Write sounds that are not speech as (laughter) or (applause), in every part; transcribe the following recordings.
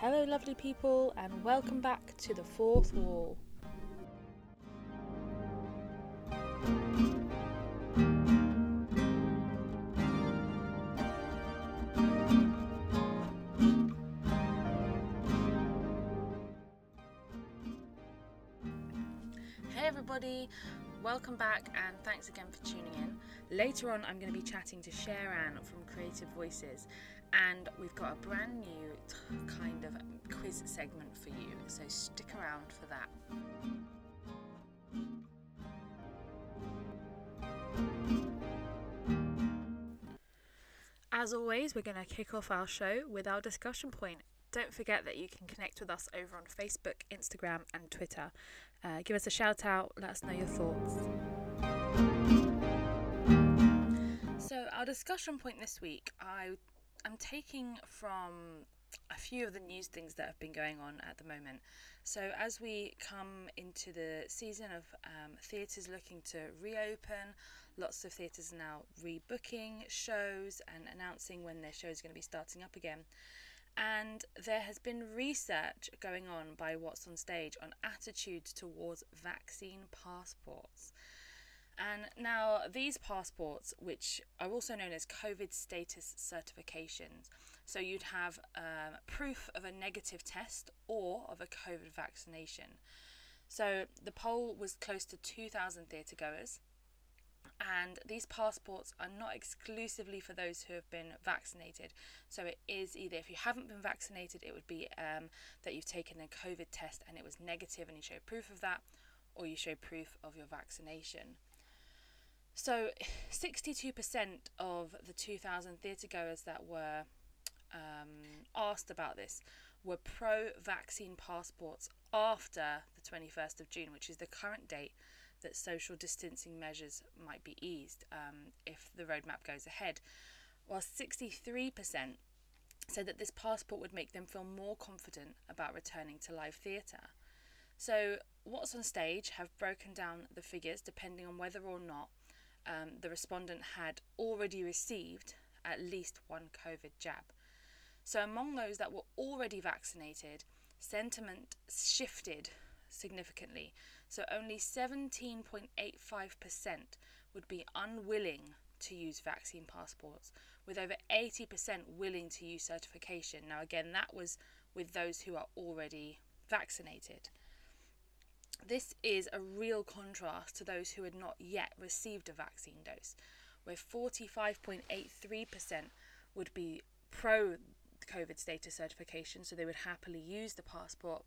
Hello, lovely people, and welcome back to the fourth wall. Hey, everybody, welcome back, and thanks again for tuning in. Later on, I'm going to be chatting to CherAnn from Creative Voices, and we've got a brand new t- kind of quiz segment for you, so stick around for that. As always, we're going to kick off our show with our discussion point. Don't forget that you can connect with us over on Facebook, Instagram, and Twitter. Uh, give us a shout out, let us know your thoughts. So, our discussion point this week, I am taking from a few of the news things that have been going on at the moment. So, as we come into the season of um, theatres looking to reopen, lots of theatres are now rebooking shows and announcing when their shows are going to be starting up again. And there has been research going on by What's on Stage on attitudes towards vaccine passports. And now, these passports, which are also known as COVID status certifications, so you'd have um, proof of a negative test or of a COVID vaccination. So the poll was close to 2,000 theatre goers, and these passports are not exclusively for those who have been vaccinated. So it is either if you haven't been vaccinated, it would be um, that you've taken a COVID test and it was negative and you show proof of that, or you show proof of your vaccination. So, 62% of the 2,000 theatre goers that were um, asked about this were pro vaccine passports after the 21st of June, which is the current date that social distancing measures might be eased um, if the roadmap goes ahead, while 63% said that this passport would make them feel more confident about returning to live theatre. So, What's on Stage have broken down the figures depending on whether or not um, the respondent had already received at least one COVID jab. So, among those that were already vaccinated, sentiment shifted significantly. So, only 17.85% would be unwilling to use vaccine passports, with over 80% willing to use certification. Now, again, that was with those who are already vaccinated. This is a real contrast to those who had not yet received a vaccine dose, where 45.83% would be pro COVID status certification, so they would happily use the passport.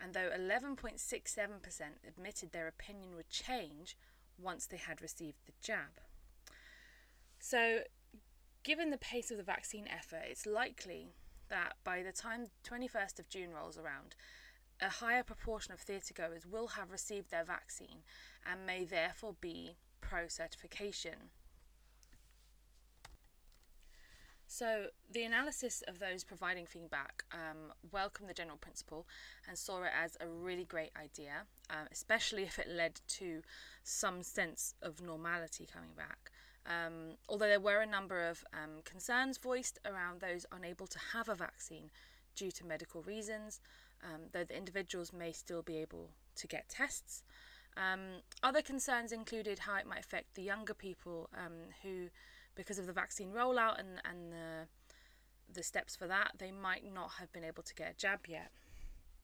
And though 11.67% admitted their opinion would change once they had received the jab. So, given the pace of the vaccine effort, it's likely that by the time 21st of June rolls around, a higher proportion of theatre goers will have received their vaccine and may therefore be pro certification. So, the analysis of those providing feedback um, welcomed the general principle and saw it as a really great idea, um, especially if it led to some sense of normality coming back. Um, although there were a number of um, concerns voiced around those unable to have a vaccine due to medical reasons, um, though the individuals may still be able to get tests. Um, other concerns included how it might affect the younger people um, who, because of the vaccine rollout and, and the, the steps for that, they might not have been able to get a jab yet.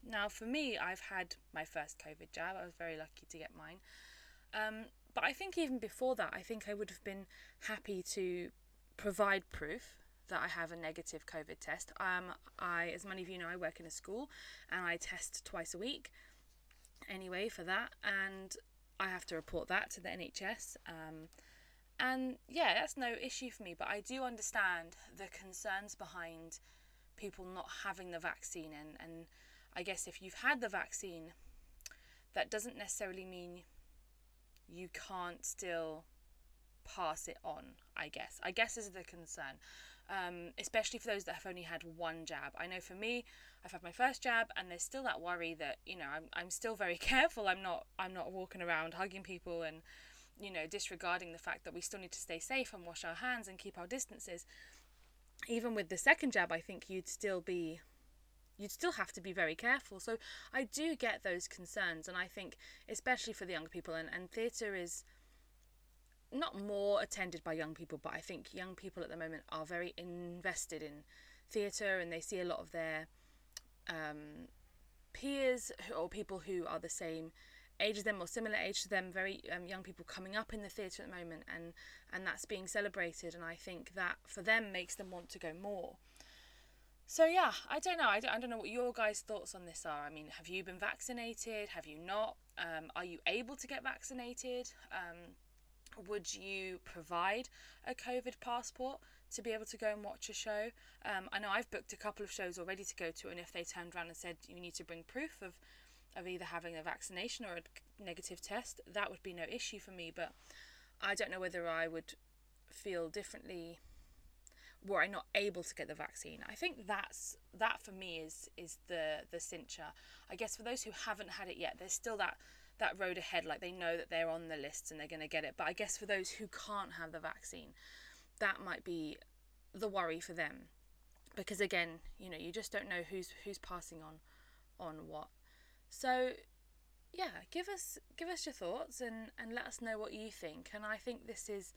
Now, for me, I've had my first COVID jab. I was very lucky to get mine. Um, but I think even before that, I think I would have been happy to provide proof that I have a negative COVID test. Um, I, as many of you know, I work in a school and I test twice a week anyway for that, and I have to report that to the NHS. Um, and yeah, that's no issue for me, but I do understand the concerns behind people not having the vaccine. And, and I guess if you've had the vaccine, that doesn't necessarily mean you can't still pass it on, I guess. I guess is the concern um, especially for those that have only had one jab. I know for me, I've had my first jab, and there's still that worry that you know I'm I'm still very (laughs) careful. I'm not I'm not walking around hugging people and you know disregarding the fact that we still need to stay safe and wash our hands and keep our distances. Even with the second jab, I think you'd still be you'd still have to be very careful. So I do get those concerns, and I think especially for the younger people, and, and theatre is not more attended by young people, but I think young people at the moment are very invested in theatre, and they see a lot of their um, peers or people who are the same age as them or similar age to them, very um, young people coming up in the theatre at the moment, and and that's being celebrated, and I think that for them makes them want to go more. So yeah, I don't know. I don't, I don't know what your guys' thoughts on this are. I mean, have you been vaccinated? Have you not? Um, are you able to get vaccinated? Um, would you provide a COVID passport to be able to go and watch a show? Um, I know I've booked a couple of shows already to go to, and if they turned around and said you need to bring proof of, of either having a vaccination or a negative test, that would be no issue for me. But I don't know whether I would feel differently were I not able to get the vaccine. I think that's that for me is is the the cincher. I guess for those who haven't had it yet, there's still that that road ahead. Like they know that they're on the list and they're going to get it. But I guess for those who can't have the vaccine, that might be the worry for them, because again, you know, you just don't know who's who's passing on on what. So yeah, give us give us your thoughts and and let us know what you think. And I think this is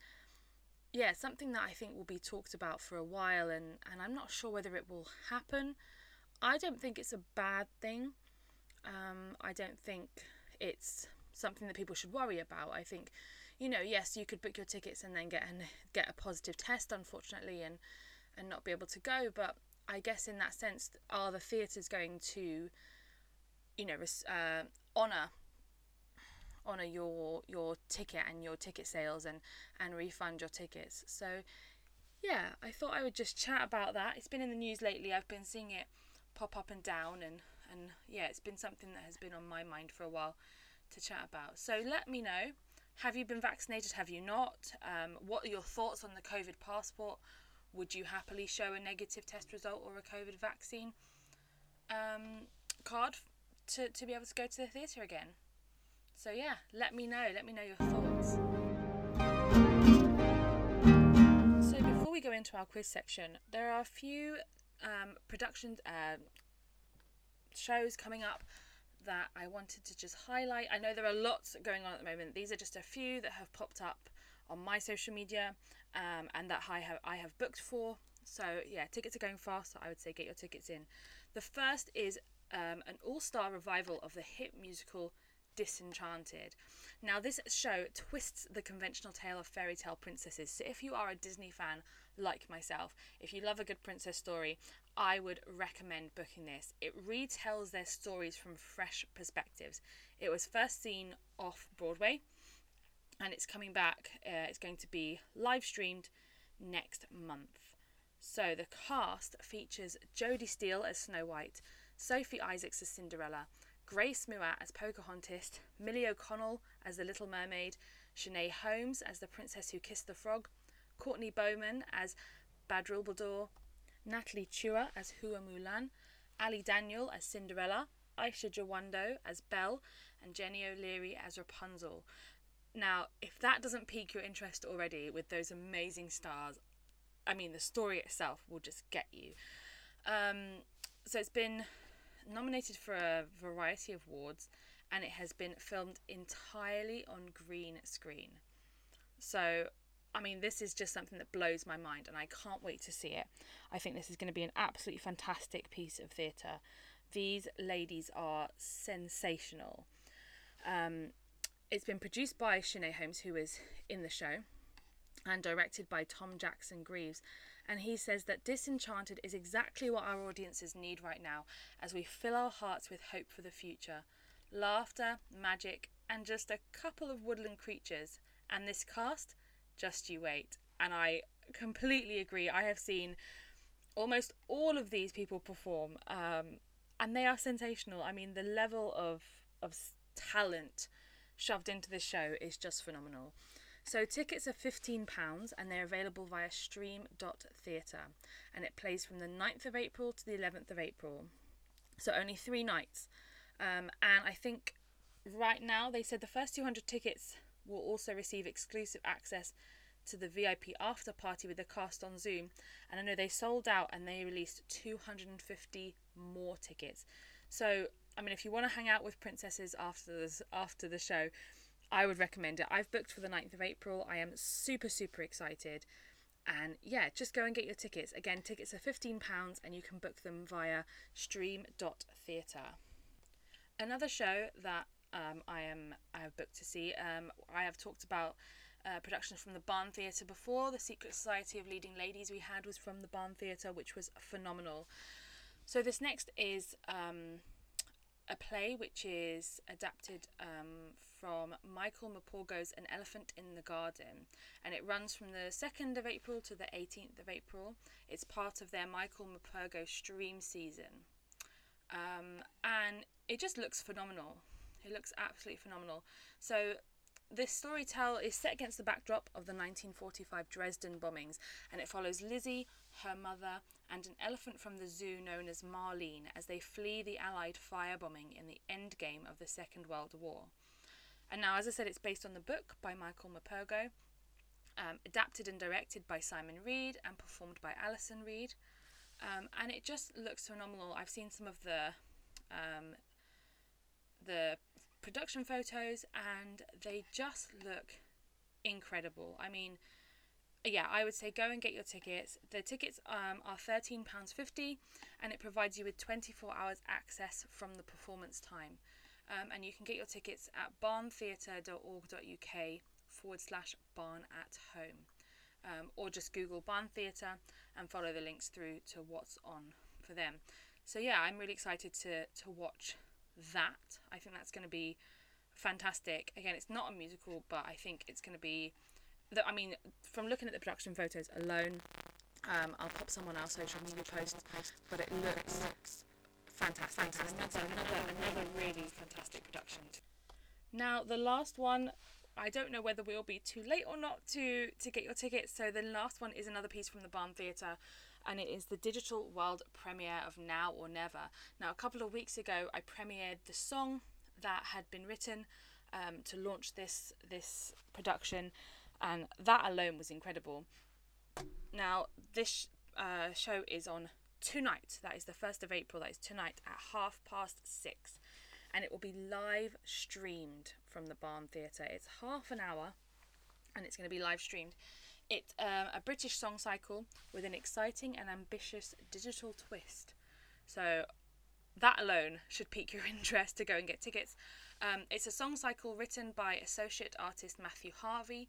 yeah, something that I think will be talked about for a while, and, and I'm not sure whether it will happen. I don't think it's a bad thing. Um, I don't think it's something that people should worry about. I think, you know, yes, you could book your tickets and then get an, get a positive test, unfortunately, and and not be able to go. But I guess in that sense, are the theatres going to, you know, uh, honour honor your your ticket and your ticket sales and and refund your tickets so yeah i thought i would just chat about that it's been in the news lately i've been seeing it pop up and down and and yeah it's been something that has been on my mind for a while to chat about. So let me know. Have you been vaccinated? Have you not? Um, what are your thoughts on the covid passport? Would you happily show a negative test result or a covid vaccine um, card to, to be able to go to the theatre again? So yeah, let me know. Let me know your thoughts. So before we go into our quiz section, there are a few um, production uh, shows coming up that I wanted to just highlight. I know there are lots going on at the moment. These are just a few that have popped up on my social media um, and that I have I have booked for. So yeah, tickets are going fast. So I would say get your tickets in. The first is um, an all-star revival of the hit musical Disenchanted. Now, this show twists the conventional tale of fairy tale princesses. So, if you are a Disney fan like myself, if you love a good princess story, I would recommend booking this. It retells their stories from fresh perspectives. It was first seen off Broadway and it's coming back. Uh, it's going to be live streamed next month. So, the cast features Jodie Steele as Snow White, Sophie Isaacs as Cinderella. Grace Mouat as Pocahontas, Millie O'Connell as the Little Mermaid, Shanay Holmes as the Princess Who Kissed the Frog, Courtney Bowman as Badroulbadour, Natalie Chua as Hua Mulan, Allie Daniel as Cinderella, Aisha Jawando as Belle, and Jenny O'Leary as Rapunzel. Now, if that doesn't pique your interest already with those amazing stars, I mean, the story itself will just get you. Um, so it's been nominated for a variety of awards and it has been filmed entirely on green screen. So, I mean, this is just something that blows my mind and I can't wait to see it. I think this is going to be an absolutely fantastic piece of theatre. These ladies are sensational. Um, it's been produced by Shanay Holmes, who is in the show, and directed by Tom Jackson Greaves and he says that Disenchanted is exactly what our audiences need right now as we fill our hearts with hope for the future. Laughter, magic, and just a couple of woodland creatures. And this cast, just you wait. And I completely agree. I have seen almost all of these people perform, um, and they are sensational. I mean, the level of of talent shoved into this show is just phenomenal. So tickets are £15 and they're available via stream.theatre and it plays from the 9th of April to the 11th of April. So only three nights. Um, and I think right now they said the first 200 tickets will also receive exclusive access to the VIP after party with the cast on Zoom, and I know they sold out and they released 250 more tickets. So, I mean, if you want to hang out with princesses after this, after the show, I would recommend it. I've booked for the 9th of April. I am super, super excited. And yeah, just go and get your tickets. Again, tickets are £15 and you can book them via stream.theatre. Another show that um, I am I have booked to see. Um, I have talked about uh, productions from the Barn Theatre before. The Secret Society of Leading Ladies we had was from the Barn Theatre, which was phenomenal. So this next is um, a play which is adapted um, from Michael Morpurgo's An Elephant in the Garden, and it runs from the 2nd of April to the 18th of April. It's part of their Michael Morpurgo stream season. Um, and it just looks phenomenal. It looks absolutely phenomenal. So this story tell is set against the backdrop of the 1945 Dresden bombings, and it follows Lizzie, her mother, and an elephant from the zoo known as Marlene as they flee the Allied firebombing in the endgame of the Second World War. And now, as I said, it's based on the book by Michael Morpurgo, um, adapted and directed by Simon Reed, and performed by Alison Reed. Um, and it just looks phenomenal. I've seen some of the um, the production photos, and they just look incredible. I mean, yeah, I would say go and get your tickets. The tickets um, are £13.50 and it provides you with 24 hours access from the performance time. Um, and you can get your tickets at barntheatre.org.uk forward slash barn at home. Um, or just Google Barn Theatre and follow the links through to what's on for them. So, yeah, I'm really excited to, to watch that. I think that's going to be fantastic. Again, it's not a musical, but I think it's going to be that I mean, from looking at the production photos alone, um, I'll pop some on our social media post, but it looks fantastic. fantastic. Another, another really fantastic production. Now, the last one, I don't know whether we'll be too late or not to to get your tickets. So the last one is another piece from the Barn Theatre, and it is the digital world premiere of Now or Never. Now, a couple of weeks ago, I premiered the song that had been written um, to launch this this production and that alone was incredible. Now, this uh, show is on tonight. That is the 1st of April. That is tonight at half past six. And it will be live streamed from the Barn Theatre. It's half an hour and it's going to be live streamed. It's um, a British song cycle with an exciting and ambitious digital twist. So, that alone should (laughs) pique your interest to go and get tickets. Um, it's a song cycle written by associate artist Matthew Harvey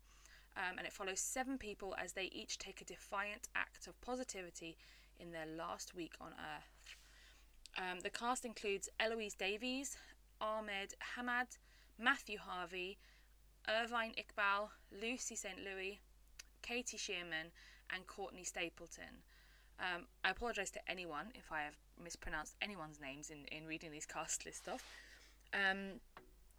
um, and it follows seven people as they each take a defiant act of positivity in their last week on Earth. Um, the cast includes Eloise Davies, Ahmed Hamad, Matthew Harvey, Irvine Iqbal, Lucy St. Louis, Katie Shearman, and Courtney Stapleton. Um, I apologise to anyone if I have mispronounced anyone's names in, in reading these cast list off. Um,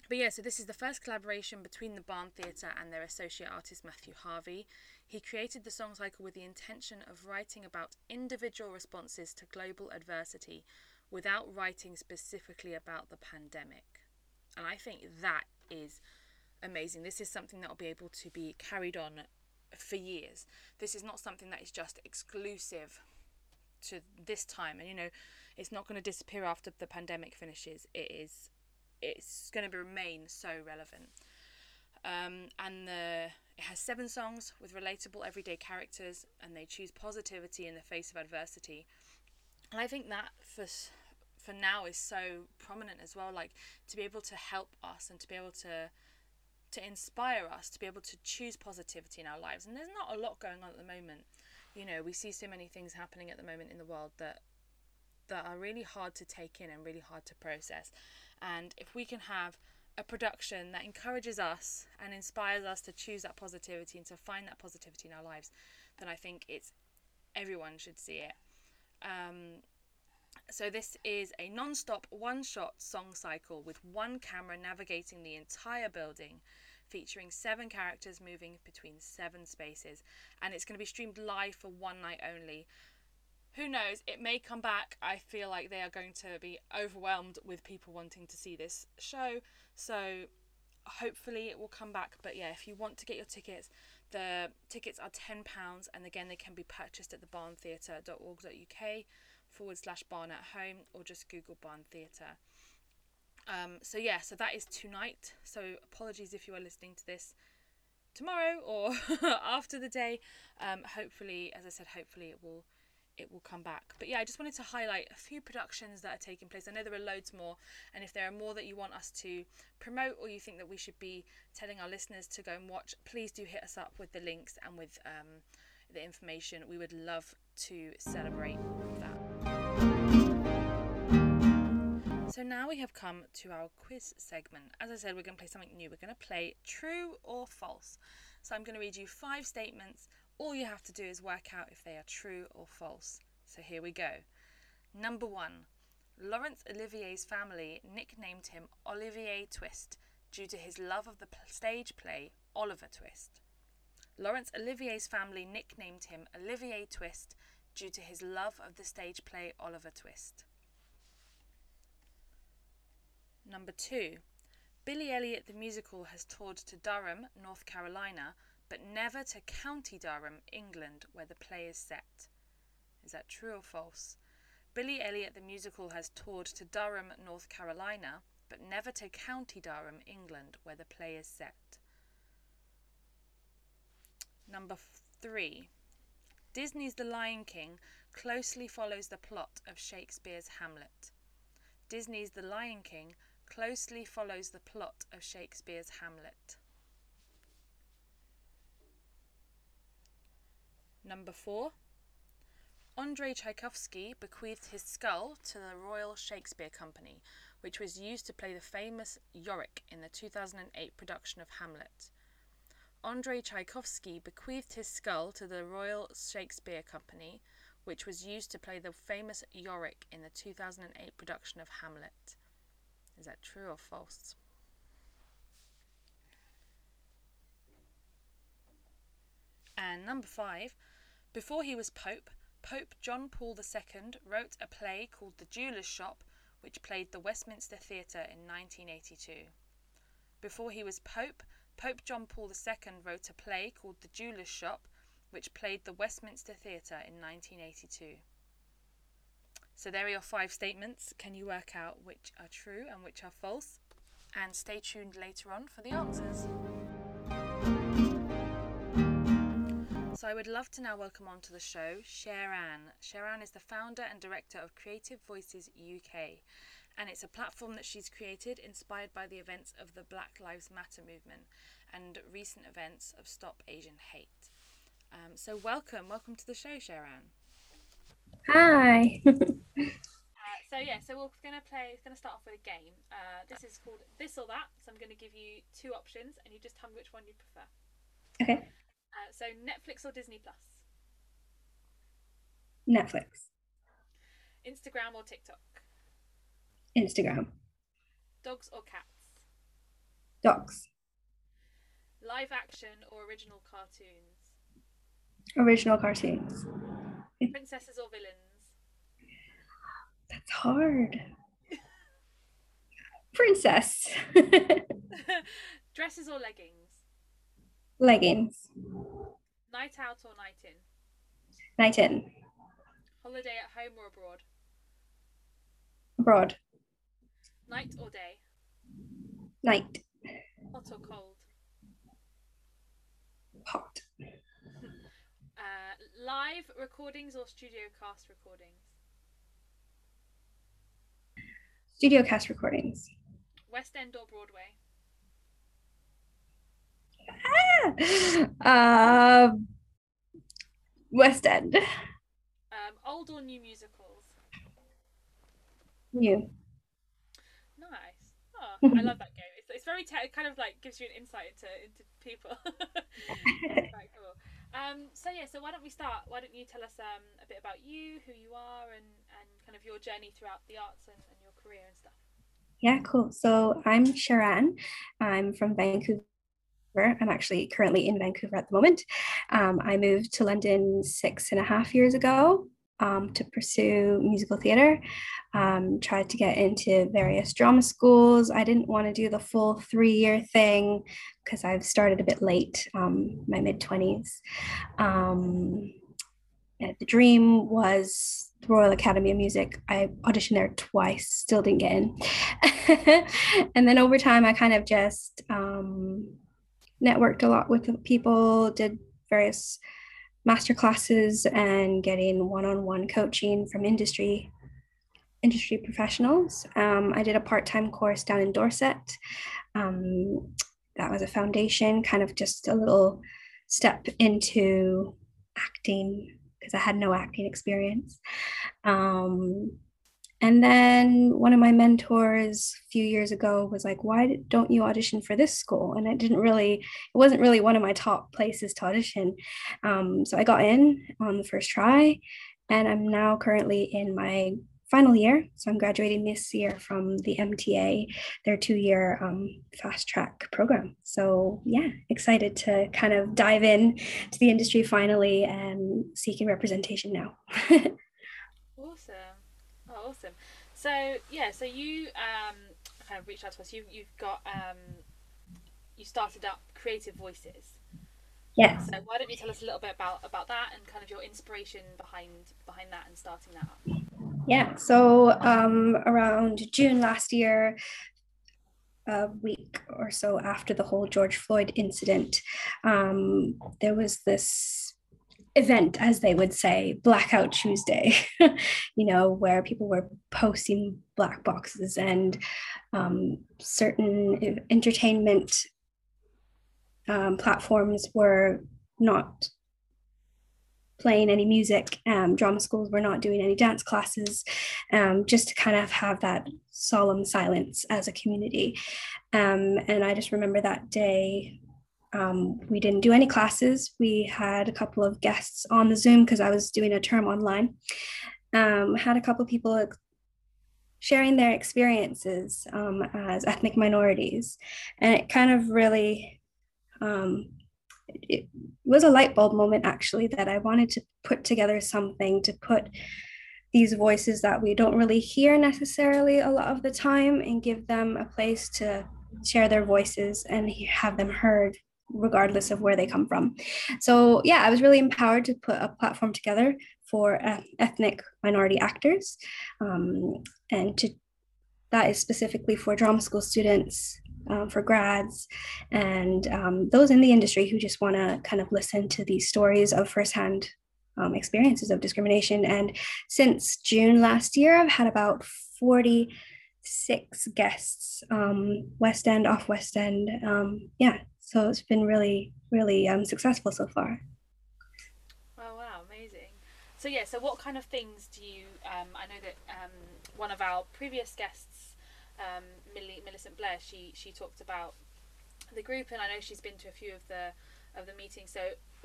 but yeah, so this is the first collaboration between the Barn Theatre and their associate artist Matthew Harvey. He created the song cycle with the intention of writing about individual responses to global adversity without writing specifically about the pandemic. And I think that is amazing. This is something that will be able to be carried on for years. This is not something that is just exclusive to this time. And you know, it's not going to disappear after the pandemic finishes. It is it's going to remain so relevant. Um, and the it has seven songs with relatable everyday characters, and they choose positivity in the face of adversity. And I think that for for now is so prominent as well. Like to be able to help us and to be able to to inspire us to be able to choose positivity in our lives. And there's not a lot going on at the moment. You know, we see so many things happening at the moment in the world that that are really hard to take in and really hard to process. And if we can have a production that encourages us and inspires us to choose that positivity and to find that positivity in our lives, then I think it's everyone should see it. Um, so this is a non-stop one-shot song cycle with one camera navigating the entire building, featuring seven characters moving between seven spaces, and it's going to be streamed live for one night only who knows? It may come back. I feel like they are going to be overwhelmed with people wanting to see this show. So hopefully it will come back. But yeah, if you want to get your tickets, The tickets are £10 and again they can be purchased at the barntheatre.org.uk forward slash barn at home or just Google Barn Theatre. Um, so yeah, so that is tonight. So apologies if you are listening to this tomorrow or (laughs) after the day. Um, hopefully, as I said, hopefully it will it will come back. But yeah, I just wanted to highlight a few productions that are taking place. I know there are loads more, and if there are more that you want us to promote or you think that we should be telling our listeners to go and watch, please do hit us up with the links and with um, the information. We would love to celebrate So now we have come to our quiz segment. As I said, we're going to play something new. We're going to play true or false. So I'm going to read you five statements. All you have to do is work out if they are true or false. So here we go. Number one Laurence Olivier's family nicknamed him Olivier Twist due to his love of the stage play Oliver Twist. Laurence Olivier's family nicknamed him Olivier Twist due to his love of the stage play Oliver Twist. Number two, Billy Elliot the musical has toured to Durham, North Carolina, but never to County Durham, England, where the play is set. Is that true or false? Billy Elliot the musical has toured to Durham, North Carolina, but never to County Durham, England, where the play is set. Number three. Disney's The Lion King closely follows the plot of Shakespeare's Hamlet. Disney's The Lion King closely follows the plot of Shakespeare's Hamlet. Number four. Andrei Tchaikovsky bequeathed his skull to the Royal Shakespeare Company, which was used to play the famous Yorick in the 2008 production of Hamlet. Andrei Tchaikovsky bequeathed his skull to the Royal Shakespeare Company, which was used to play the famous Yorick in the 2008 production of Hamlet. Is that true or false? And number five, before he was Pope, Pope John Paul II wrote a play called The Jeweller's Shop, which played the Westminster Theatre in 1982. Before he was Pope, Pope John Paul II wrote a play called The Jeweller's Shop, which played the Westminster Theatre in 1982. So there are your five statements. Can you work out which are true and which are false? And stay tuned later on for the answers. So I would love to now welcome onto the show CherAnn. CherAnn is the founder and director of Creative Voices UK, and it's a platform that she's created inspired by the events of the Black Lives Matter movement and recent events of Stop Asian Hate. Um, so welcome, welcome to the show, CherAnn. Hi. uh, so yeah, so we're gonna play. We're gonna start off with a game. Uh, this is called this or that. So I'm gonna give you two options, and you just tell me which one you prefer. Okay. Uh, so Netflix or Disney Plus. Netflix. Instagram or TikTok. Instagram. Dogs or cats. Dogs. Live action or original cartoons. Original cartoons. Princesses or villains? That's hard. (laughs) Princess. (laughs) Dresses or leggings? Leggings. Night out or night in? Night in. Holiday at home or abroad? Abroad. Night or day? Night. Hot or cold? Hot. Uh, live recordings or studio cast recordings? Studio cast recordings. West End or Broadway? Ah! Uh, West End. Um, old or new musicals? New. Nice. Oh, (laughs) I love that game. It's, it's very te- it kind of like gives you an insight into into people. (laughs) Cool. Um, so yeah, so why don't we start? Why don't you tell us um, a bit about you, who you are, and and kind of your journey throughout the arts and, and your career and stuff. Yeah, cool. So I'm CherAnn. I'm from Vancouver. I'm actually currently in Vancouver at the moment. Um, I moved to London six and a half years ago. Um, to pursue musical theater. Um, tried to get into various drama schools. I didn't want to do the full three year thing because I've started a bit late, um, my mid 20s. Um, the dream was the Royal Academy of Music. I auditioned there twice, still didn't get in. (laughs) and then over time, I kind of just um, networked a lot with people, did various master classes and getting one-on-one coaching from industry industry professionals. Um, I did a part-time course down in Dorset. Um, that was a foundation, kind of just a little step into acting because I had no acting experience. Um, and then one of my mentors a few years ago was like, why don't you audition for this school? And it didn't really, it wasn't really one of my top places to audition. Um, so I got in on the first try, and I'm now currently in my final year. So I'm graduating this year from the MTA, their two year um, fast track program. So yeah, excited to kind of dive in to the industry finally and seeking representation now. (laughs) awesome. So yeah, so you um, kind of reached out to us. You you've got um, you started up Creative Voices. Yes. So why don't you tell us a little bit about about that and kind of your inspiration behind behind that and starting that up? Yeah. So um, around June last year, a week or so after the whole George Floyd incident, um, there was this event, as they would say, Blackout Tuesday, (laughs) you know, where people were posting black boxes and um, certain entertainment um, platforms were not playing any music. Um, drama schools were not doing any dance classes, um, just to kind of have that solemn silence as a community. Um, and I just remember that day um, we didn't do any classes. We had a couple of guests on the Zoom because I was doing a term online. Um, had a couple of people sharing their experiences um, as ethnic minorities. And it kind of really, um, it was a light bulb moment actually that I wanted to put together something to put these voices that we don't really hear necessarily a lot of the time and give them a place to share their voices and have them heard regardless of where they come from. So, yeah, I was really empowered to put a platform together for uh, ethnic minority actors. Um, and to, that is specifically for drama school students, um, for grads, and um, those in the industry who just want to kind of listen to these stories of firsthand um, experiences of discrimination. And since June last year, I've had about 46 guests, um, West End, off West End. Um, yeah, so it's been really, really um, successful so far. Oh wow, amazing! So yeah, so what kind of things do you? Um, I know that um, one of our previous guests, um, Millie, Millicent Blair, she she talked about the group, and I know she's been to a few of the of the meetings. So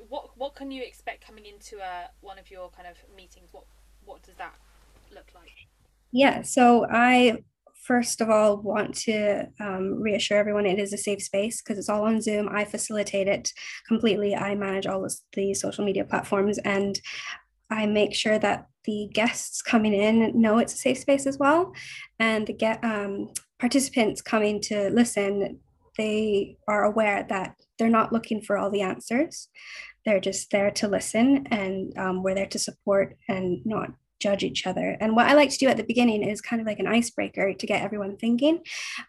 what what can you expect coming into a, uh, one of your kind of meetings? What what does that look like? Yeah, so I first of all want to um, reassure everyone it is a safe space because it's all on Zoom. I facilitate it completely. I manage all the social media platforms and I make sure that the guests coming in know it's a safe space as well. And the get um, participants coming to listen, they are aware that they're not looking for all the answers. They're just there to listen and um, we're there to support and not judge each other. And what I like to do at the beginning is kind of like an icebreaker to get everyone thinking.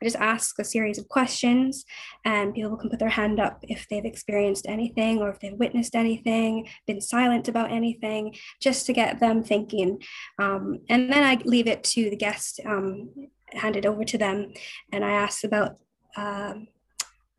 I just ask a series of questions, and people can put their hand up if they've experienced anything or if they've witnessed anything, been silent about anything, just to get them thinking. Um, and then I leave it to the guest, um, hand it over to them, and I ask about. Um,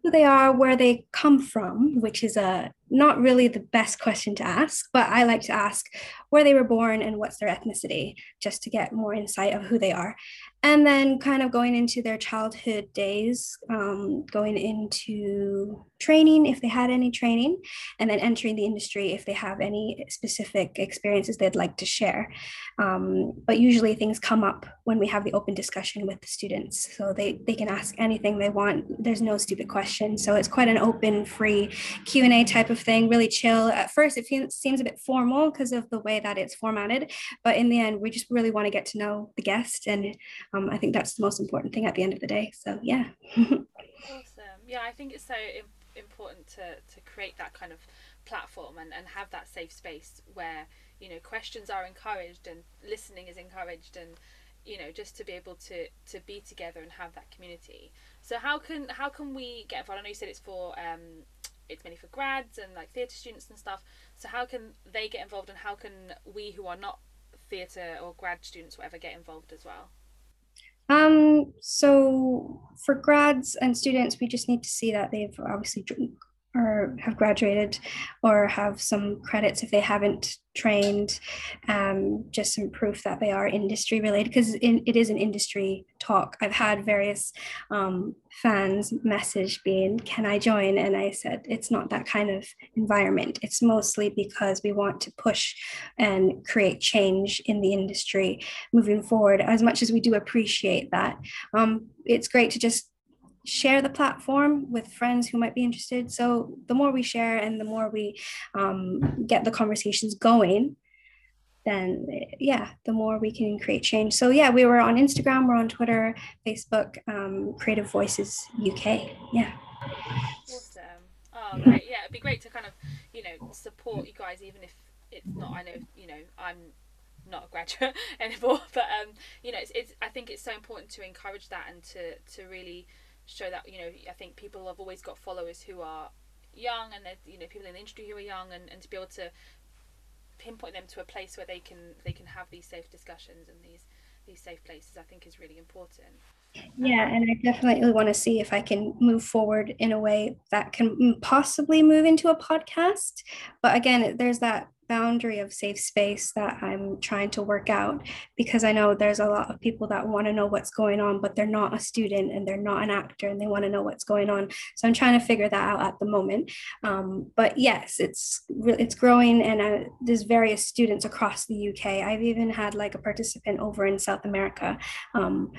who they are, where they come from, which is a not really the best question to ask, but I like to ask where they were born and what's their ethnicity, just to get more insight of who they are. And then kind of going into their childhood days, um, going into training if they had any training, and then entering the industry if they have any specific experiences they'd like to share. Um, but usually things come up when we have the open discussion with the students. So they, they can ask anything they want. There's no stupid question. So it's quite an open, free Q&A type of thing, really chill. At first, it seems a bit formal because of the way that it's formatted, but in the end, we just really want to get to know the guest, and um, I think that's the most important thing at the end of the day. So yeah. (laughs) awesome. Yeah, I think it's so important to to create that kind of platform and, and have that safe space where you know questions are encouraged and listening is encouraged and you know just to be able to to be together and have that community so how can how can we get involved i know you said it's for um it's mainly for grads and like theatre students and stuff so how can they get involved and how can we who are not theatre or grad students whatever get involved as well um so for grads and students we just need to see that they've obviously have graduated or have some credits if they haven't trained um, just some proof that they are industry related because it is an industry talk. I've had various um, fans message being can i join? And i said it's not that kind of environment. It's mostly because we want to push and create change in the industry moving forward. As much as we do appreciate that um, it's great to just share the platform with friends who might be interested. So the more we share and the more we um, get the conversations going, then yeah, the more we can create change. So yeah, we were on Instagram, we're on Twitter, Facebook, um, Creative Voices UK. Yeah. Awesome. Oh, great. Yeah, it'd be great to kind of, you know, support you guys, even if it's not. I know, you know, I'm not a graduate (laughs) anymore, but um, you know, it's, it's. I think it's so important to encourage that and to to really show that you know I think people have always got followers who are young and you know people in the industry who are young and, and to be able to pinpoint them to a place where they can they can have these safe discussions and these these safe places I think is really important. Yeah, and I definitely want to see if I can move forward in a way that can possibly move into a podcast. But again, there's that boundary of safe space that I'm trying to work out because I know there's a lot of people that want to know what's going on, but they're not a student and they're not an actor and they want to know what's going on. So I'm trying to figure that out at the moment. Um, but yes, it's it's growing and uh, there's various students across the UK. I've even had like a participant over in South America um,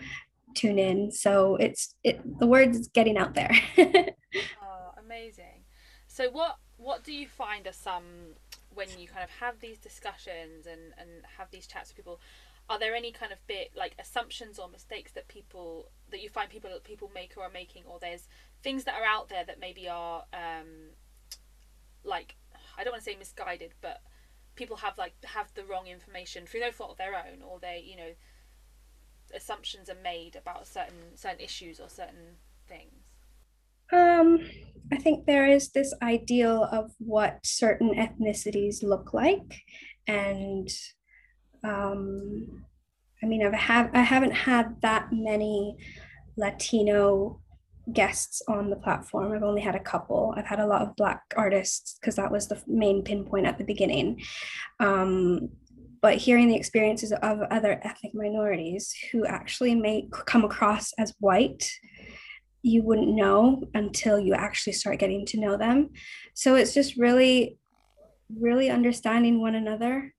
tune in. So it's it the word is getting out there. (laughs) oh, amazing. So what what do you find are some when you kind of have these discussions and, and have these chats with people, are there any kind of bit like assumptions or mistakes that people that you find people people make or are making, or there's things that are out there that maybe are um, like I don't want to say misguided, but people have like have the wrong information through no fault of their own, or they you know assumptions are made about certain certain issues or certain things. Um, I think there is this ideal of what certain ethnicities look like, and um, I mean, I've have I haven't had that many Latino guests on the platform. I've only had a couple. I've had a lot of Black artists because that was the main pinpoint at the beginning. Um, but hearing the experiences of other ethnic minorities who actually may come across as white you wouldn't know until you actually start getting to know them. So it's just really, really understanding one another,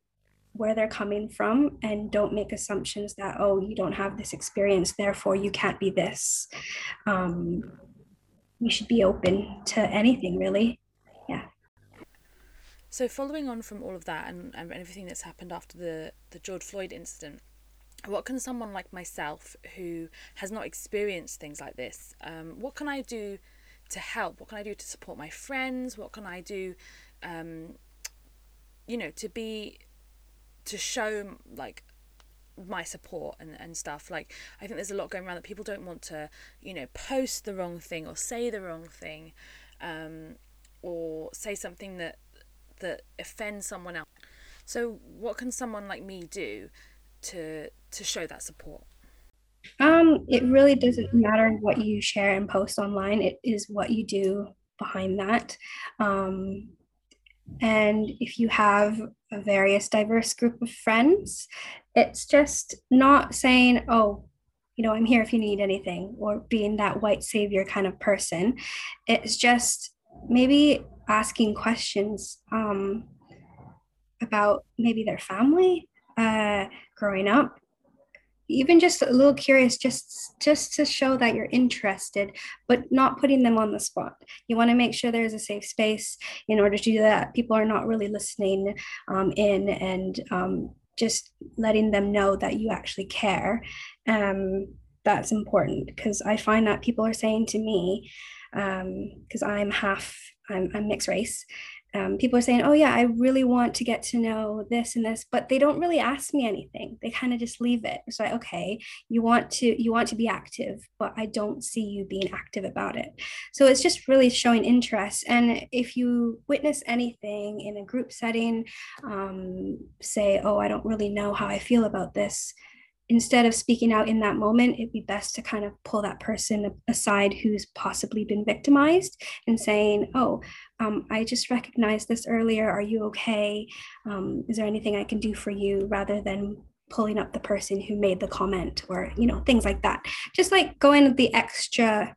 where they're coming from, and don't make assumptions that, oh, you don't have this experience, therefore you can't be this. Um, we should be open to anything, really. So, following on from all of that and, and everything that's happened after the, the George Floyd incident, what can someone like myself who has not experienced things like this um, what can i do to help? What can i do to support my friends? What can i do um, you know to be to show like my support and, and stuff? Like i think there's a lot going around that people don't want to you know post the wrong thing or say the wrong thing um, or say something that that offends someone else so what can someone like me do to to show that support? Um, it really doesn't matter what you share and post online. It is what you do behind that. Um, and if you have a various diverse group of friends, it's just not saying, oh, you know, I'm here if you need anything, or being that white savior kind of person. It's just maybe asking questions um, about maybe their family uh, growing up. Even just a little curious just just to show that you're interested but not putting them on the spot. You want to make sure there's a safe space in order to do that. People are not really listening um, in and um, just letting them know that you actually care. Um, that's important because i find that people are saying to me because um, i'm half I'm, I'm mixed race um, people are saying, "Oh yeah, I really want to get to know this and this," but they don't really ask me anything. They kind of just leave it. It's like, okay, you want to you want to be active, but I don't see you being active about it. So it's just really showing interest. And if you witness anything in a group setting, um, say, "Oh, I don't really know how I feel about this," instead of speaking out in that moment, it'd be best to kind of pull that person aside who's possibly been victimized and saying, Oh, um, I just recognized this earlier. Are you okay? Um, is there anything I can do for you? Rather than pulling up the person who made the comment or, you know, things like that. Just like going the extra,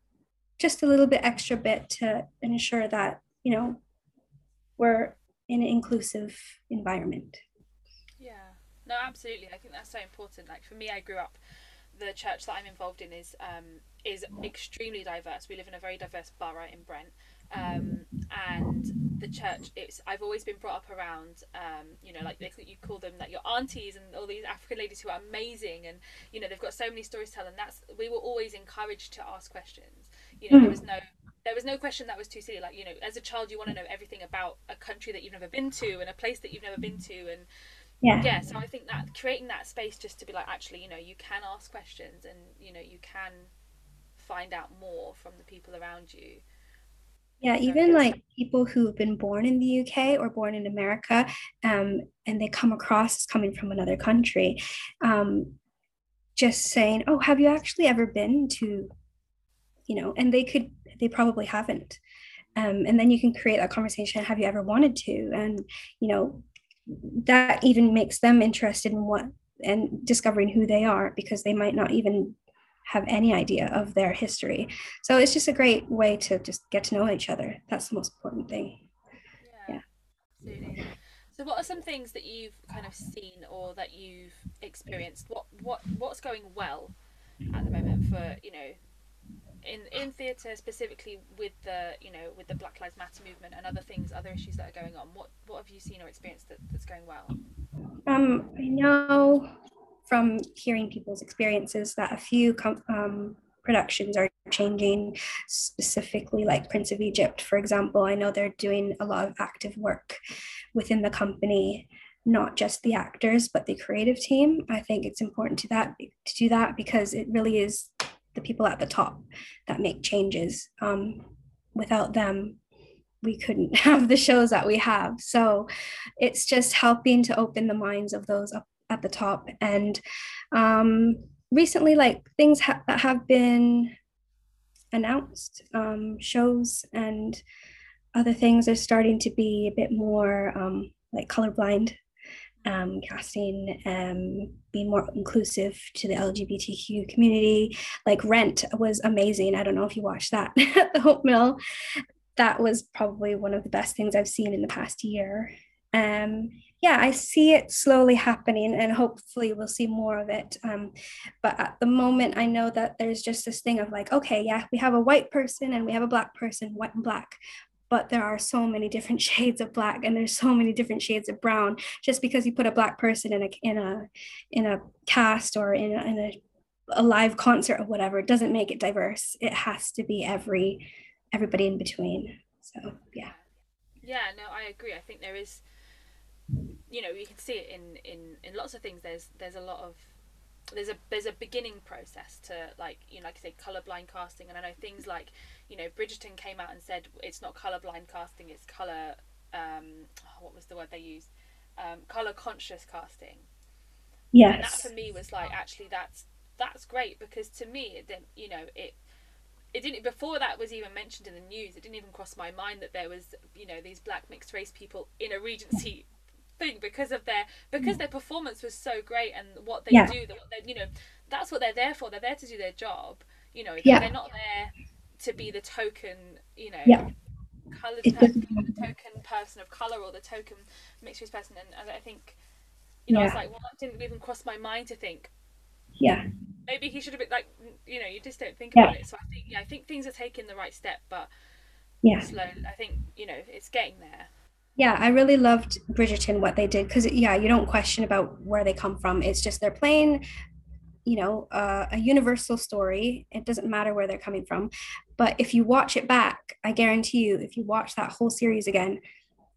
just a little bit extra bit to ensure that, you know, we're in an inclusive environment. No, absolutely. I think that's so important. Like for me, I grew up. The church that I'm involved in is um, is extremely diverse. We live in a very diverse borough in Brent, um, and the church. It's I've always been brought up around. Um, you know, like they, you call them like your aunties and all these African ladies who are amazing, and you know they've got so many stories to tell. And that's we were always encouraged to ask questions. You know, there was no there was no question that was too silly. Like you know, as a child, you want to know everything about a country that you've never been to and a place that you've never been to, and yeah. Yeah so i think that creating that space just to be like actually you know you can ask questions and you know you can find out more from the people around you. Yeah even like people who've been born in the uk or born in america um, and they come across as coming from another country um, just saying oh have you actually ever been to you know and they could they probably haven't. Um, and then you can create that conversation have you ever wanted to? And you know that even makes them interested in what and discovering who they are because they might not even have any idea of their history. So it's just a great way to just get to know each other. That's the most important thing. Yeah. yeah. Absolutely. So what are some things that you've kind of seen or that you've experienced? What what what's going well at the moment for, you know, in in theatre specifically with the you know with the Black Lives Matter movement and other things, other issues that are going on. What what have you seen or experienced that, that's going well? Um, I know from hearing people's experiences that a few com- um, productions are changing specifically like prince of egypt for example i know they're doing a lot of active work within the company not just the actors but the creative team i think it's important to that to do that because it really is the people at the top that make changes. Um, without them, we couldn't (laughs) have the shows that we have. So it's just helping to open the minds of those up at the top. And um, recently, like things ha- that have been announced, um, shows and other things are starting to be a bit more um, like colorblind um, casting, um, being more inclusive to the LGBTQ community. Like Rent was amazing. I don't know if you watched that at (laughs) the Hope Mill. That was probably one of the best things I've seen in the past year. Um, yeah, I see it slowly happening, and hopefully we'll see more of it. Um, but at the moment, I know that there's just this thing of like, okay, yeah, we have a white person and we have a black person, white and black, but there are so many different (laughs) shades of black and there's so many different shades of brown. Just because you put a black person in a in a in a cast or in a, in a, a live concert or whatever it doesn't make it diverse. It has to be every everybody in between. So yeah. Yeah no i agree. I think there is you know you can see it in in in lots of things. There's there's a lot of there's a there's a beginning process to like you know like I say colorblind casting. And I know things like you know Bridgerton came out and said it's not colorblind casting it's color um what was the word they used? Um, color conscious casting. Yes and that for me was like actually that's that's great because to me it didn't you know it it didn't before that was even mentioned in the news it didn't even cross my mind that there was you know these black mixed race people in a regency thing because of their because their performance was so great and what they yeah. do what they, you know that's what they're there for they're there to do their job you know yeah. they're not there to be the token you know yeah. colored person, the token person of color or the token mixed race person and, and I think you know yeah. I was like well that didn't even cross my mind to think Yeah. Maybe he should have been like, you know, you just don't think Yeah. about it. So I think, yeah, I think things are taking the right step, but Yeah. slow. I think you know it's getting there. Yeah, I really loved Bridgerton what they did because yeah, you don't question about where they come from. It's just they're playing, you know, uh, a universal story. It doesn't matter where they're coming from. But if you watch it back, I guarantee you, if you watch that whole series again,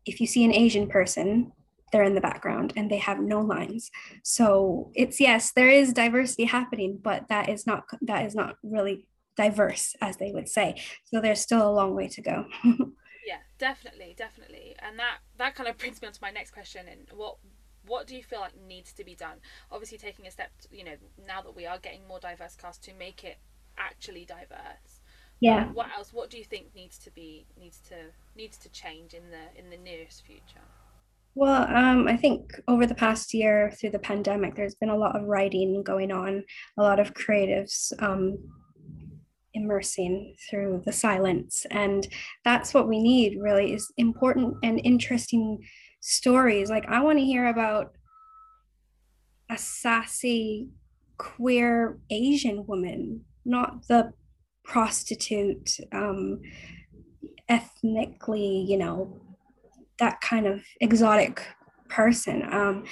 if you see an Asian person, they're in the background and they have no lines. So it's yes, there is diversity happening, but that is not that is not really diverse as they would say. So there's still a long way to go. (laughs) Definitely, definitely. And that that kind of (laughs) brings me on to my next question. And what what do you feel like needs to be done? Obviously, taking a step, you know, now that we are getting more diverse cast to make it actually diverse. yeah. What else? What do you think needs to be needs to needs to change in the in the nearest future? Well, um, I think over the past year through the pandemic, there's been a lot of writing going on, a lot of creatives um, immersing through the silence. And that's what we need really is important and interesting stories. Like I want to hear about a sassy queer Asian woman, not the prostitute, um, ethnically, you know, that kind of exotic person. Um,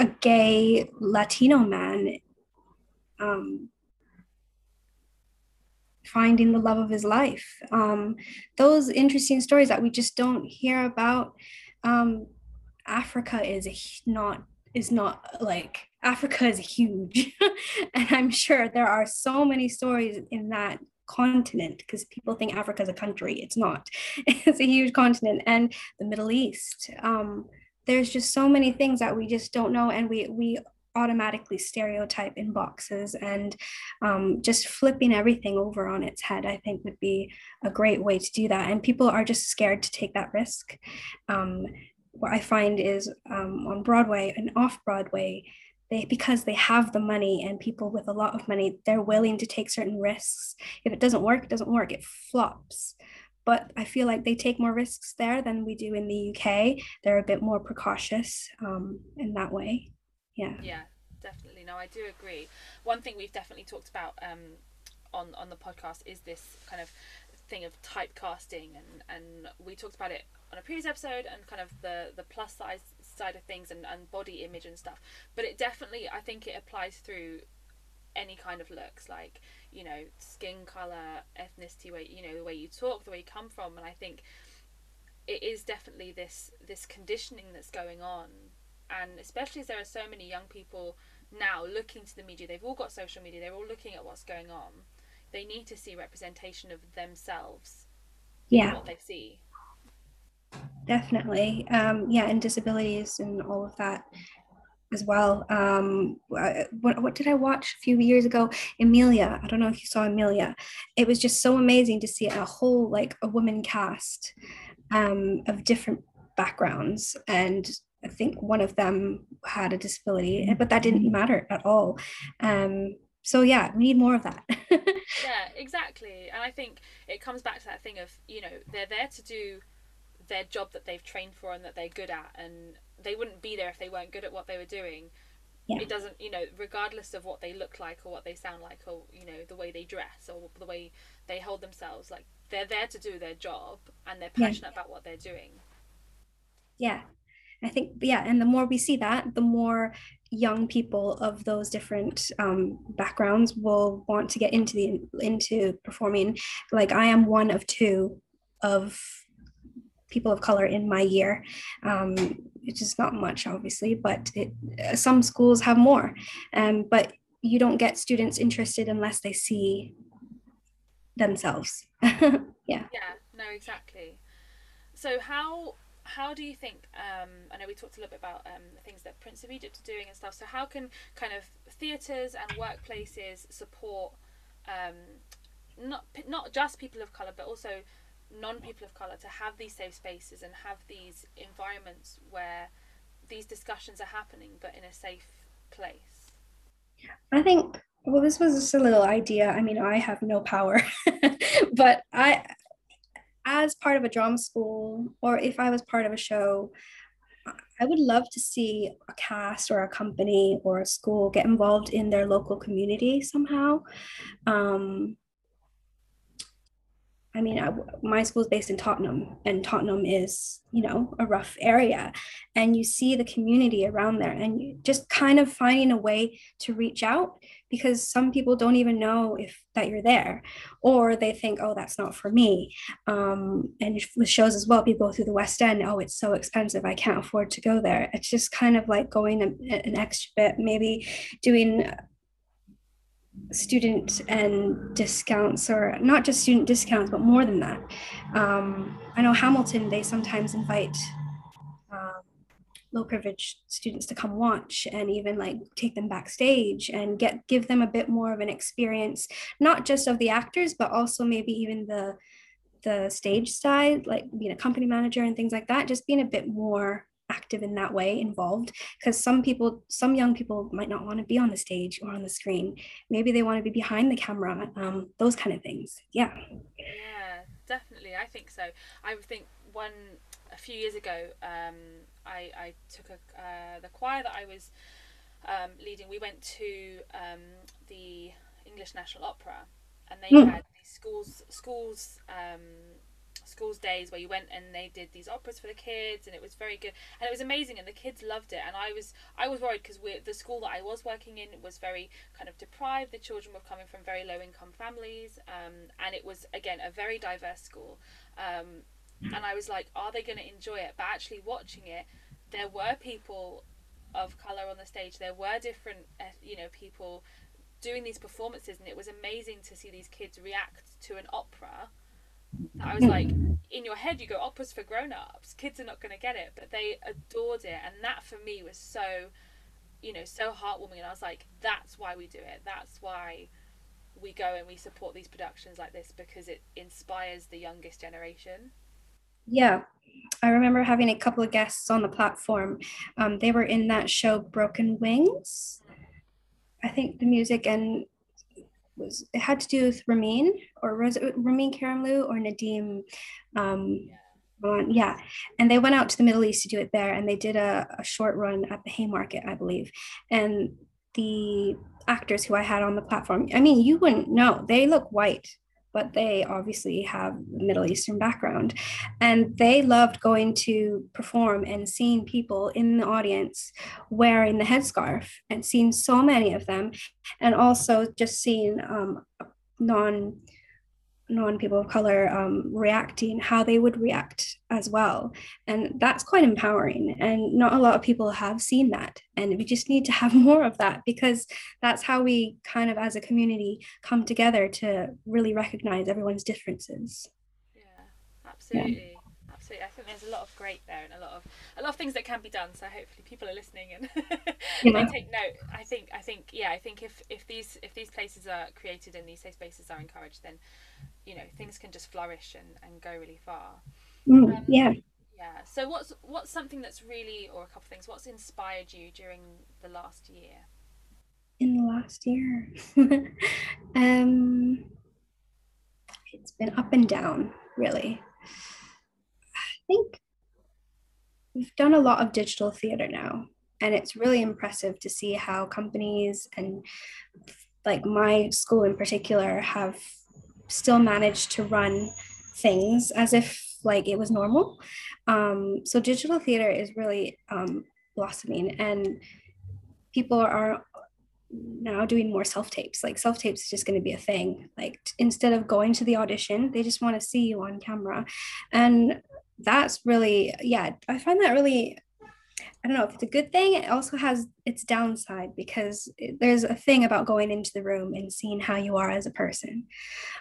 a gay Latino man um, finding the love of his life. Um, those interesting stories that we just don't hear about. Um, Africa is not is not like Africa is huge, (laughs) and I'm sure there are so many stories in that continent because people think Africa is a country. It's not. (laughs) It's a huge continent, and the Middle East. Um, there's just so many things that we just don't know, and we we automatically stereotype in boxes and um, just flipping everything over on its head i think would be a great way to do that. And people are just scared to take that risk. Um, what i find is um, on broadway and off broadway they because they have the money and people with a lot of money they're willing to take certain risks. If it doesn't work it doesn't work. It flops. But i feel like they take more risks there than we do in the uk they're a bit more precautious um, in that way yeah Yeah, definitely. No, I do agree. One thing we've definitely talked about um, on on the podcast is this kind of thing of typecasting, and and we talked about it on a previous episode, and kind of the the plus size side of things and and body image and stuff. But it definitely, I think, it applies through any kind of looks, like you know, skin color, ethnicity, way you know, the way you talk, the way you come from, and I think it is definitely this this conditioning that's going on and especially as there are so many young people now looking to the media they've all got social media they're all looking at what's going on they need to see representation of themselves yeah. what they see. Definitely. Um, yeah and disabilities and all of that as well. Um, what, what did i watch a few years ago? Emilia. I don't know if you saw emilia. It was just so amazing to see a whole like a woman cast um, of different backgrounds and i think one of them had a disability but that didn't matter at all. Um, so yeah we need more of that. (laughs) Yeah exactly. And i think it comes back to that thing of you know they're there to do their job that they've trained for and that they're good at and they wouldn't be there if they weren't good at what they were doing. Yeah. it doesn't you know regardless of what they look like or what they sound like or you know the way they dress or the way they hold themselves like they're there to do their job and they're Yeah. passionate about what they're doing. Yeah i think yeah and the more we see that the more young people of those different um, backgrounds will want to get into the into performing. Like i am one of two of people of color in my year. Um, which is not much obviously but it, uh, some schools have more. Um, but you don't get students interested unless they see themselves. (laughs) Yeah. Yeah no exactly. So how how do you think um, i know we talked a little bit about um, the things that prince of egypt are doing and stuff so how can kind of theatres and workplaces support um, not not just people of color but also non people of color to have these safe spaces and have these environments where these discussions are happening but in a safe place I think, well, this was just a little idea. I mean, I have no power, (laughs) but I, as part of a drama school, or if I was part of a show, I would love to see a cast or a company or a school get involved in their local community somehow. Um, I mean, I, my school is based in Tottenham, and Tottenham is, you know, a rough area. And you see the community around there, and you just kind of finding a way to reach out because some people don't even know if that you're there, or they think, oh, that's not for me. Um, and with shows as well, people through the West End, oh, it's so expensive, I can't afford to go there. It's just kind of like going a, an extra bit, maybe doing student and discounts or not just student discounts but more than that. Um, i know hamilton they sometimes invite um, low privileged students to come watch and even like take them backstage and get give them a bit more of an experience not just of the actors but also maybe even the the stage side like being a company manager and things like that just being a bit more active in that way involved because some people some young people might not want to be on the stage or on the screen. Maybe they want to be behind the camera um, those kind of things yeah. Yeah definitely i think so. I think one a few years ago um, I, I took a, uh, the choir that i was um, leading we went to um, the english national opera and they mm. had these schools schools um, schools days where you went and they did these operas for the kids and it was very good. And it was amazing and the kids loved it. And I was I was worried because the school that I was working in was very kind of deprived. The children were coming from very low income families um, and it was again a very diverse school. Um, and I was like are they going to enjoy it? But actually watching it there were people of color on the stage. There were different uh, you know people doing these performances and it was amazing to see these kids react to an opera I was like, in your head, you go, opera's for grown ups. Kids are not going to get it. But they adored it. And that for me was so, you know, so heartwarming. And I was like, that's why we do it. That's why we go and we support these productions like this because it inspires the youngest generation. Yeah. I remember having a couple of guests on the platform. Um, they were in that show Broken Wings. I think the music and was it had to do with Ramin or was it Ramin Karimloo or Nadim? Um, yeah, and they went out to the Middle East to do it there, and they did a, a short run at the Haymarket, I believe. And the actors who I had on the platform, I mean, you wouldn't know. They look white but they obviously have Middle Eastern background. And they loved going to perform and seeing people in the audience wearing the headscarf and seeing so many of them, and also just seeing um, non non people of color um, reacting how they would react as well. And that's quite empowering and not a lot of people have seen that. And we just need to have (laughs) more of that because that's how we kind of as a community come together to really recognize everyone's differences. Yeah absolutely. Yeah absolutely. I think there's a lot of great there and a lot of a lot of things that can be done. So hopefully people are listening and (laughs) yeah. they take note. I think I think yeah, I think if if these if these places are created and these safe spaces are encouraged, then you know things can just flourish and, and go really far. Mm, um, yeah. Yeah. So what's what's something that's really or a couple of things? What's inspired you during the last year? In the last year, (laughs) um, it's been up and down, really I think we've done a lot of digital theater now, and it's really impressive to see how companies and like my school in particular have still managed to run things as if like it was normal. Um, so digital theater is really um, blossoming, and people are now doing more self tapes. Like self tapes is just going to be a thing. Like instead of going to the audition, they just want to see you on camera, and that's really yeah i find that really i don't know if it's a good thing it also has its downside because there's a thing about going into the room and seeing how you are as a person.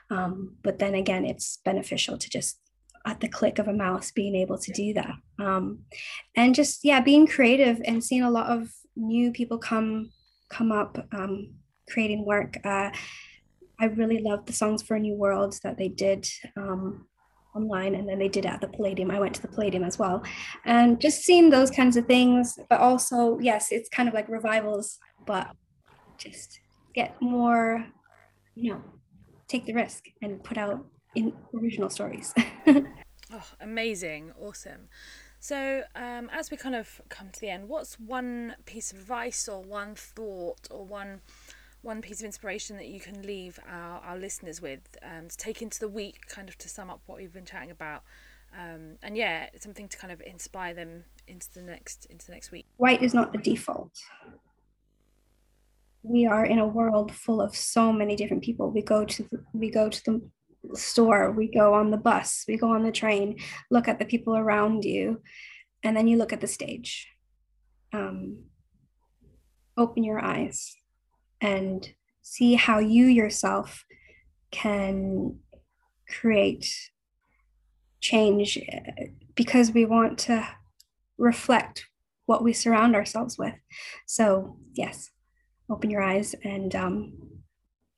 Um, but then again it's beneficial to just at the click of a mouse being able to do that. Um, and just yeah being creative and seeing a lot of new people come come up um, creating work. Uh, i really love the songs for a new world that they did. Um, online and then they did at the Palladium. I went to the Palladium as well. And just seeing those kinds of things, but also, yes, it's kind of like revivals, but just get more, you know, take the risk and put out in original stories. (laughs) oh, amazing. Awesome. So, um, as we kind of come to the end, what's one piece of advice or one thought or one one piece of inspiration that you can leave our, our listeners with um, to take into the week, kind of to sum up what we've been chatting about? Um, and yeah, something to kind of inspire them into the next into the next week. White is not the default. We are in a world full of so many different people. We go to the, we go to the store, we go on the bus, we go on the train, look at the people around you, and then you look at the stage. Um, open your eyes and see how you yourself can create change because we want to reflect what we surround ourselves with. So, yes, open your eyes and um,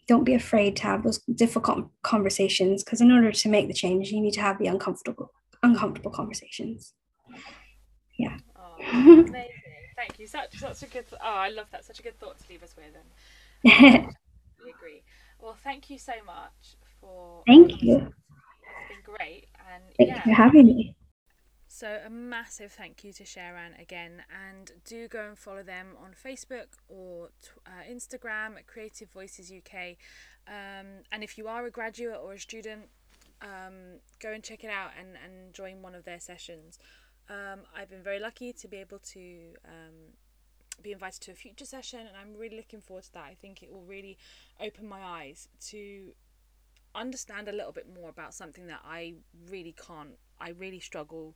don't be afraid to have those difficult conversations because in order to make the change you need to have the uncomfortable uncomfortable conversations. Yeah. Oh, thank you such such a good oh i love that such a good thought to leave us with and (laughs) I agree well thank you so much for thank you it's been great and thank yeah. you for having me so, a massive thank you to CherAnn again, and do go and follow them on Facebook or uh, Instagram at Creative Voices UK. Um, and if you are a graduate or a student, um, go and check it out and, and join one of their sessions. Um, I've been very lucky to be able to um, be invited to a future session, and I'm really looking forward to that. I think it will really open my eyes to understand a little bit more about something that I really can't, I really struggle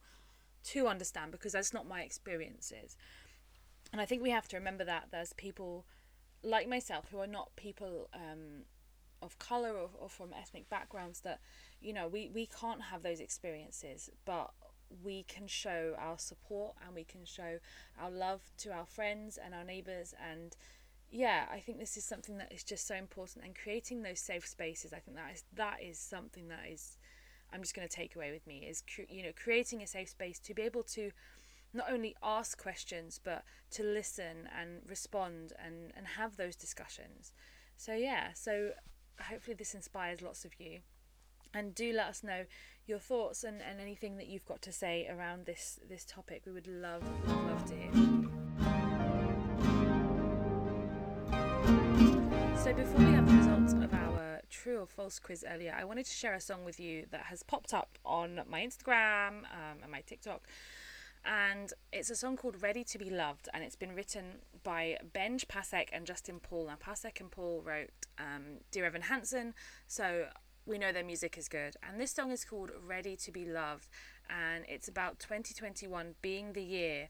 to understand because that's not my experiences. And I think we have to remember that there's people like myself who are not people um, of color or, or from ethnic backgrounds that, you know, we, we can't have those experiences, but we can show our support and we can show our love to our friends and our neighbors and yeah i think this is something that is just so important and creating those safe spaces i think that is that is something that is I'm just going to take away with me is you know creating a safe space to be able to not only ask questions but to listen and respond and and have those discussions. So yeah, so hopefully this inspires lots of you. And do let us know your thoughts and, and anything that you've got to say around this this topic. We would love love, to hear. So before we have the results of our true or false quiz earlier, I wanted to share a song with you that has popped up on my Instagram um, and my TikTok. And it's a song called Ready to Be Loved, and it's been written by Benj Pasek and Justin Paul. Now, Pasek and Paul wrote um, Dear Evan Hansen, so we know their music is good. And this song is called Ready to Be Loved, and it's about 2021 being the year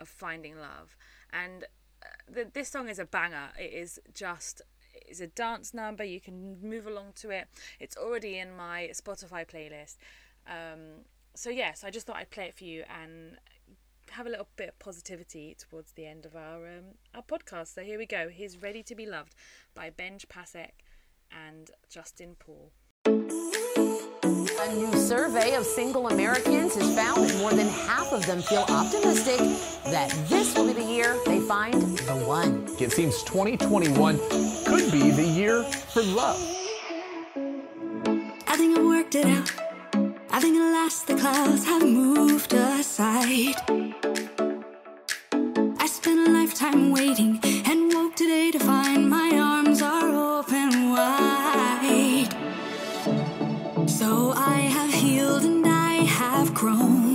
of finding love. And uh, the, this song is a banger. It is just it's a dance number. You can move along to it. It's already in my Spotify playlist. Um, so yes, I just thought I'd play it for you and have a little bit of positivity towards the end of our um, our podcast. So here we go. Here's "Ready to Be Loved" by Benj Pasek and Justin Paul. A new survey of single Americans has found that more than half of them feel optimistic that this will be the year they find the one. It seems 2021 could be the year for love. I think I worked it out. I think at last the clouds have moved aside. I spent a lifetime waiting So I have healed and I have grown.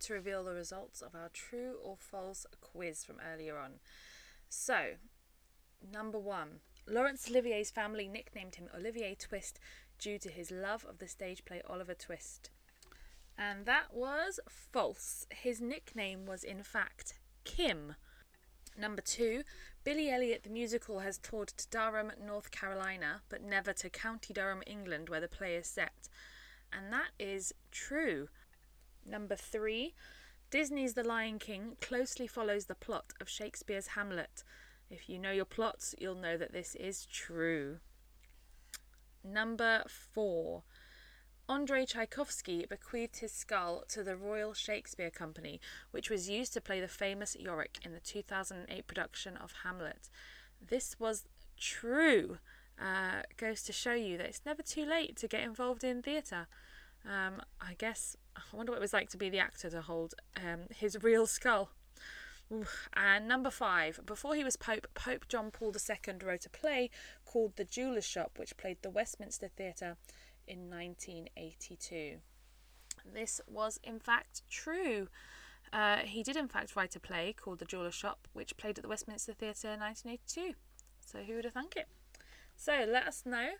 To reveal the results of our true or false quiz from earlier on. So, number one Laurence Olivier's family nicknamed him Olivier Twist due to his love of the stage play Oliver Twist. And that was false. His nickname was, in fact, Kim. Number two, Billy Elliot the musical has toured to Durham, North Carolina, but never to County Durham, England, where the play is set. And that is true. Number three, Disney's The Lion King closely follows the plot of Shakespeare's Hamlet. If you know your plots, you'll know that this is true. Number four, Andrei Tchaikovsky bequeathed his skull to the Royal Shakespeare Company, which was used to play the famous Yorick in the 2008 production of Hamlet. This was true. Uh, goes to show you that it's never too late to get involved in theatre. Um, I guess I wonder what it was like to be the actor to hold um, his real skull. And number five, before he was Pope, Pope John Paul II wrote a play called The Jeweller's Shop, which played the Westminster Theatre in 1982. This was in fact true. Uh, he did in fact write a play called The Jeweller's Shop, which played at the Westminster Theatre in 1982. So who would have thunk it? So let us know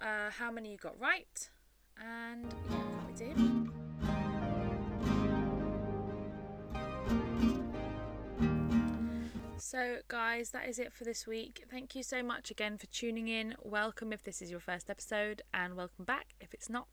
uh, how many you got right, and yeah, wait to So, guys, that is it for this week. Thank you so much again for tuning in. Welcome if this is your first episode, and welcome back if it's not.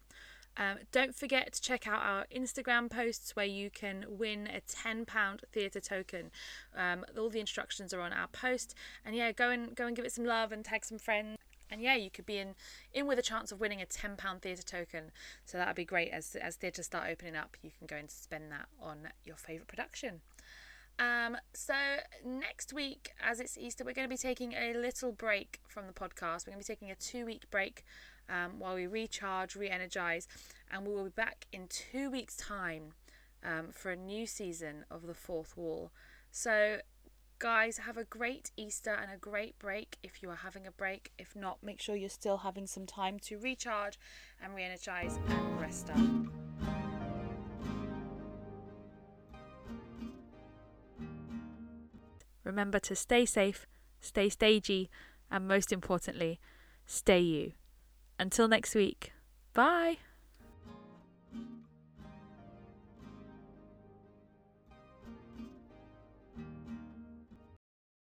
Um, don't forget to check out our Instagram posts where you can win a £10 theatre token. Um, all the instructions are on our post, and yeah, go and go and give it some love and tag some friends. And yeah, you could be in in with a chance of winning a ten pound theatre token. So that'd be great as as theatres start opening up. You can go and spend that on your favourite production. Um, so next week, as it's Easter, we're going to be taking a little break from the podcast. We're going to be taking a two week break um, while we recharge, re energize, and we will be back in two weeks' time um, for a new season of The Fourth Wall. So, guys, have a great Easter and a great break if you are having a break. If not, make sure you're still having some time to recharge and re energize and rest up. Remember to stay safe, stay stagey, and most importantly, stay you. Until next week, bye.